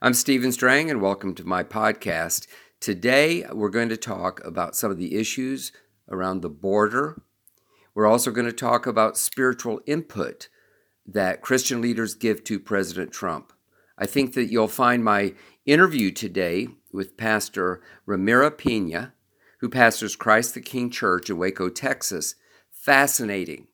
I'm Stephen Strang, and welcome to my podcast. Today, we're going to talk about some of the issues around the border. We're also going to talk about spiritual input that Christian leaders give to President Trump. I think that you'll find my interview today with Pastor Ramiro Peña, who pastors Christ the King Church in Waco, Texas, fascinating.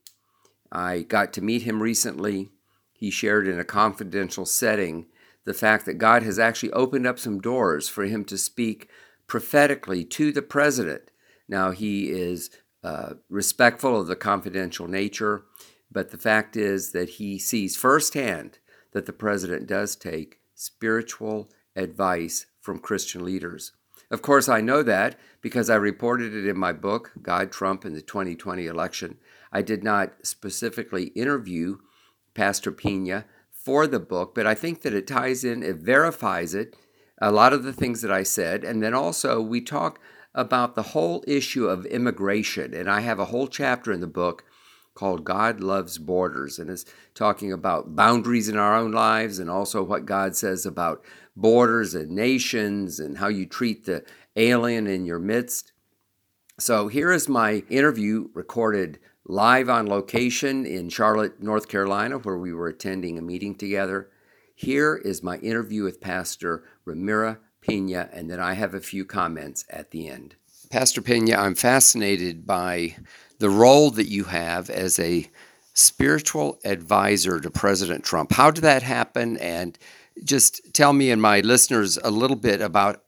I got to meet him recently. He shared in a confidential setting the fact that God has actually opened up some doors for him to speak prophetically to the president. Now, he is uh, respectful of the confidential nature, but the fact is that he sees firsthand that the president does take spiritual advice from Christian leaders. Of course, I know that because I reported it in my book, God, Trump, and the 2020 Election. I did not specifically interview Pastor Peña for the book, but I think that it ties in, it verifies it, a lot of the things that I said. And then also, we talk about the whole issue of immigration. And I have a whole chapter in the book called God Loves Borders, and it's talking about boundaries in our own lives and also what God says about borders and nations and how you treat the alien in your midst. So here is my interview recorded live on location in Charlotte, North Carolina, where we were attending a meeting together. Here is my interview with Pastor Ramiro Peña, and then I have a few comments at the end. Pastor Peña, I'm fascinated by the role that you have as a spiritual advisor to President Trump. How did that happen? And just tell me and my listeners a little bit about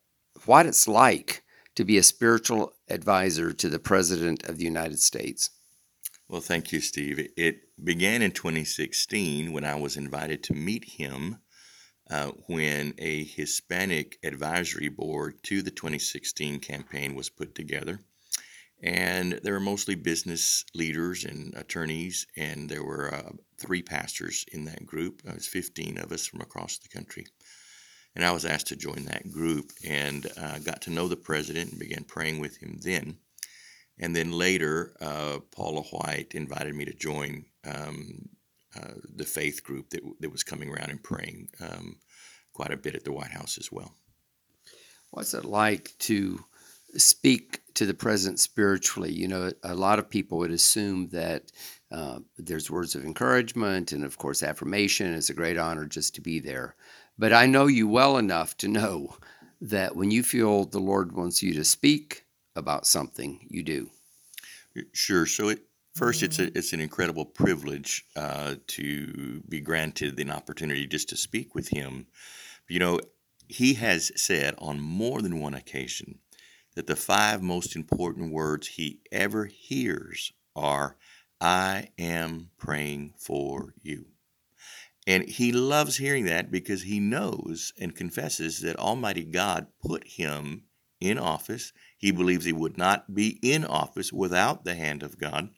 what it's like to be a spiritual advisor to the President of the United States. Well, thank you, Steve. It began in 2016 when I was invited to meet him uh, when a Hispanic advisory board to the 2016 campaign was put together. And there were mostly business leaders and attorneys, and there were uh, three pastors in that group. It was 15 of us from across the country. And I was asked to join that group and uh, got to know the president and began praying with him then. And then later, uh, Paula White invited me to join um, uh, the faith group that, that was coming around and praying um, quite a bit at the White House as well. What's it like to speak to the president spiritually? You know, a lot of people would assume that uh, there's words of encouragement and, of course, affirmation. It's a great honor just to be there. But I know you well enough to know that when you feel the Lord wants you to speak, about something you do. Sure. So it, first, it's a, it's an incredible privilege uh, to be granted an opportunity just to speak with him. You know, he has said on more than one occasion that the five most important words he ever hears are, "I am praying for you." And he loves hearing that because he knows and confesses that Almighty God put him in office. He believes he would not be in office without the hand of God.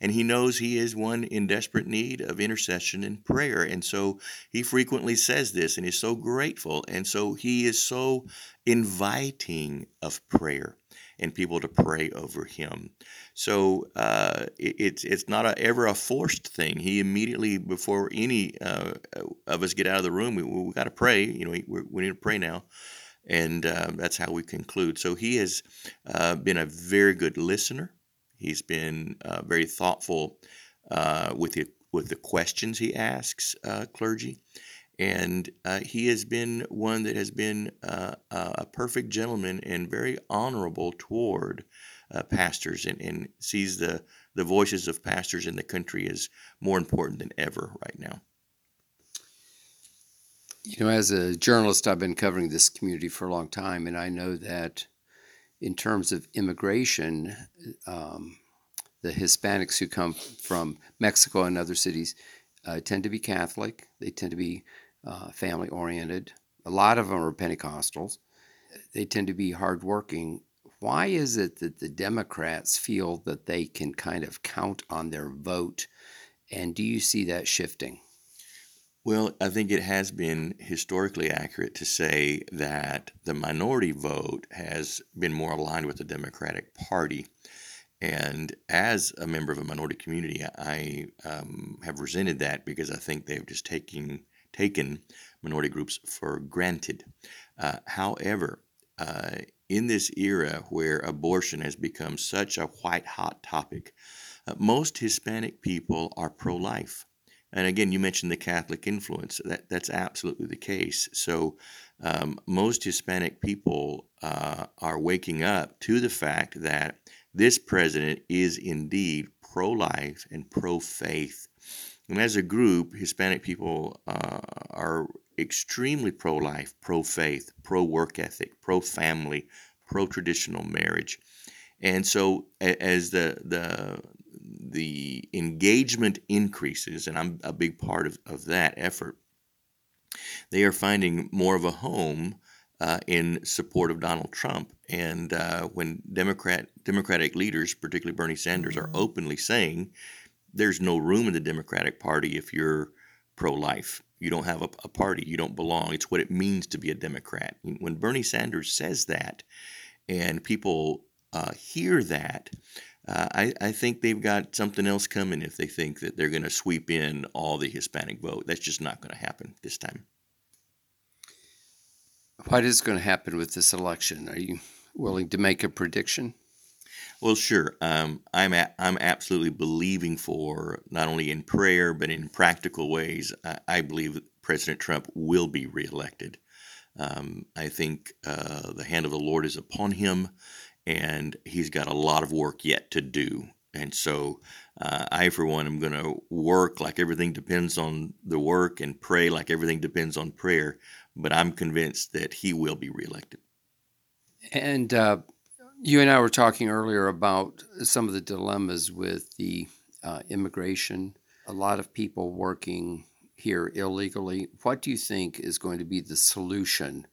And he knows he is one in desperate need of intercession and prayer. And so he frequently says this and is so grateful. And so he is so inviting of prayer and people to pray over him. So uh, it, it's it's not a, ever a forced thing. He immediately before any uh, of us get out of the room, we, we got to pray. You know, we, we need to pray now and uh, that's how we conclude. So he has uh, been a very good listener. He's been uh, very thoughtful uh, with the with the questions he asks uh, clergy, and uh, he has been one that has been a perfect gentleman and very honorable toward pastors, and, and sees the the voices of pastors in the country as more important than ever right now. You know, as a journalist, I've been covering this community for a long time, and I know that in terms of immigration, um, the Hispanics who come from Mexico and other cities uh, tend to be Catholic. They tend to be uh, family oriented. A lot of them are Pentecostals. They tend to be hardworking. Why is it that the Democrats feel that they can kind of count on their vote? And do you see that shifting? Well, I think it has been historically accurate to say that the minority vote has been more aligned with the Democratic Party. And as a member of a minority community, I um, have resented that because I think they've just taken taken minority groups for granted. Uh, however, uh, in this era where abortion has become such a white hot topic, uh, most Hispanic people are pro life. And again, you mentioned the Catholic influence. That, that's absolutely the case. So, um, most Hispanic people uh, are waking up to the fact that this president is indeed pro life and pro faith. And as a group, Hispanic people uh, are extremely pro life, pro faith, pro work ethic, pro family, pro traditional marriage. And so, as the, the, the engagement increases, and I'm a big part of, of that effort, they are finding more of a home uh, in support of Donald Trump. And uh, when Democrat Democratic leaders, particularly Bernie Sanders, are mm-hmm. openly saying there's no room in the Democratic Party if you're pro-life, you don't have a, a party, you don't belong. It's what it means to be a Democrat. When Bernie Sanders says that, and people uh, hear that, uh, I, I, think they've got something else coming if they think that they're going to sweep in all the Hispanic vote. That's just not going to happen this time. What is going to happen with this election? Are you willing to make a prediction? Well, sure. Um, I'm a, I'm absolutely believing for not only in prayer but in practical ways. I, I believe President Trump will be reelected. Um, I think uh, the hand of the Lord is upon him, and he's got a lot of work yet to do. And so, uh, I, for one, am going to work like everything depends on the work and pray like everything depends on prayer. But I'm convinced that he will be reelected. And uh, you and I were talking earlier about some of the dilemmas with the uh, immigration. A lot of people working here illegally. What do you think is going to be the solution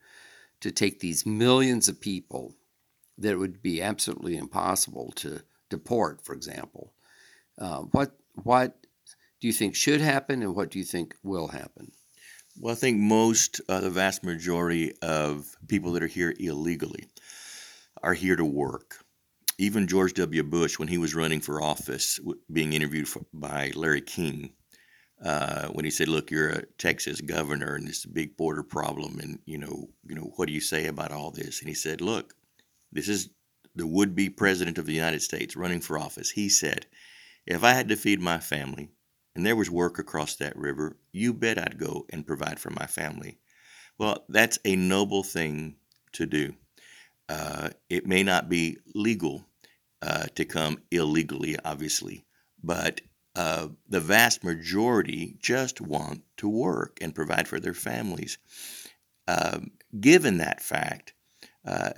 to take these millions of people that it would be absolutely impossible to deport, for example? Uh, what what do you think should happen, and what do you think will happen? Well, I think most, uh, the vast majority of people that are here illegally are here to work. Even George W. Bush, when he was running for office, being interviewed by Larry King, uh, when he said, "Look, you're a Texas governor, and it's a big border problem, and you know, you know, what do you say about all this?" And he said, "Look, this is the would-be president of the United States running for office." He said, "If I had to feed my family, and there was work across that river, you bet I'd go and provide for my family." Well, that's a noble thing to do. Uh, it may not be legal uh, to come illegally, obviously, but uh, the vast majority just want to work and provide for their families. Um, given that fact, uh,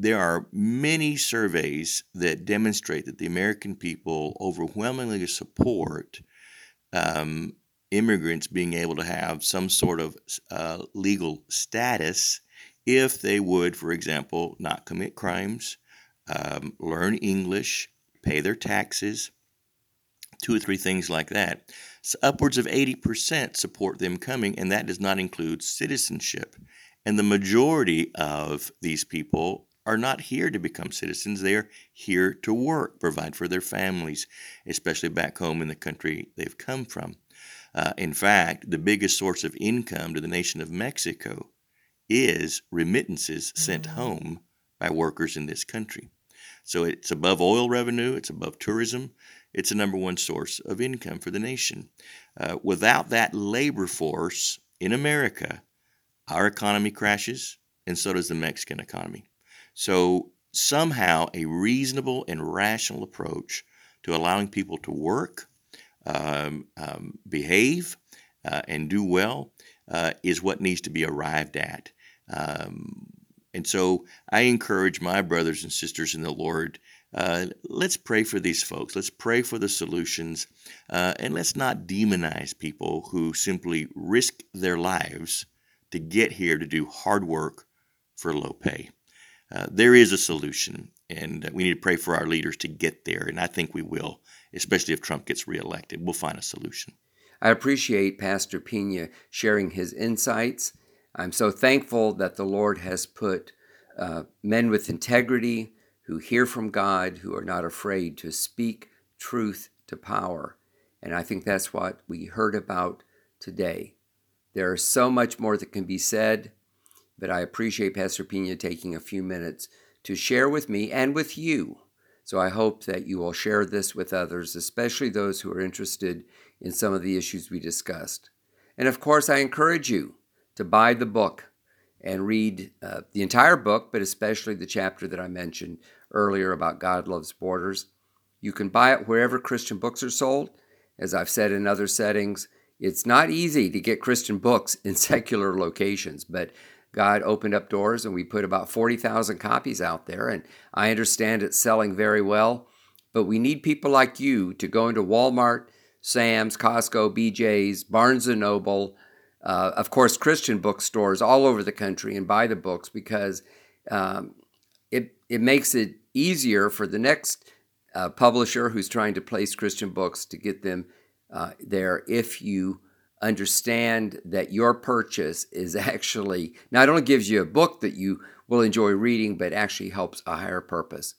there are many surveys that demonstrate that the American people overwhelmingly support um, immigrants being able to have some sort of uh, legal status if they would, for example, not commit crimes, um, learn English, pay their taxes, two or three things like that. So upwards of 80% support them coming, and that does not include citizenship. And the majority of these people are not here to become citizens. They are here to work, provide for their families, especially back home in the country they've come from. Uh, in fact, the biggest source of income to the nation of Mexico is remittances sent mm-hmm. home by workers in this country. So it's above oil revenue, it's above tourism, it's the number one source of income for the nation. Uh, without that labor force in America, our economy crashes, and so does the Mexican economy. So, somehow, a reasonable and rational approach to allowing people to work, um, um, behave, uh, and do well uh, is what needs to be arrived at. Um, and so I encourage my brothers and sisters in the Lord. Uh, let's pray for these folks. Let's pray for the solutions. Uh, and let's not demonize people who simply risk their lives to get here to do hard work for low pay. Uh, there is a solution, and we need to pray for our leaders to get there. And I think we will, especially if Trump gets reelected. We'll find a solution. I appreciate Pastor Peña sharing his insights I'm so thankful that the Lord has put uh, men with integrity who hear from God, who are not afraid to speak truth to power. And I think that's what we heard about today There is so much more that can be said, but I appreciate Pastor Peña taking a few minutes to share with me and with you. So I hope that you will share this with others, especially those who are interested in some of the issues we discussed. And of course, I encourage you to buy the book and read uh, the entire book, but especially the chapter that I mentioned earlier about God Loves Borders. You can buy it wherever Christian books are sold. As I've said in other settings, it's not easy to get Christian books in secular locations, but God opened up doors and we put about 40,000 copies out there. And I understand it's selling very well, but we need people like you to go into Walmart, Sam's, Costco, BJ's, Barnes and Noble, uh, of course, Christian bookstores all over the country and buy the books because um, it, it makes it easier for the next uh, publisher who's trying to place Christian books to get them uh, there if you understand that your purchase is actually not only gives you a book that you will enjoy reading, but actually helps a higher purpose.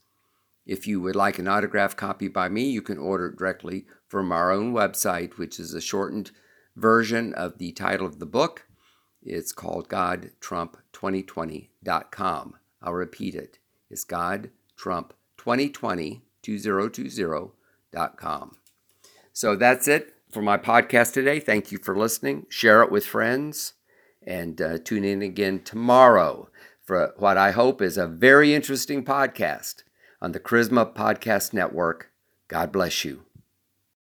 If you would like an autographed copy by me, you can order it directly from our own website, which is a shortened version of the title of the book. It's called GodTrump2020.com. I'll repeat it. It's GodTrump2020.com. So that's it for my podcast today. Thank you for listening. Share it with friends and uh, tune in again tomorrow for what I hope is a very interesting podcast on the Charisma Podcast Network. God bless you.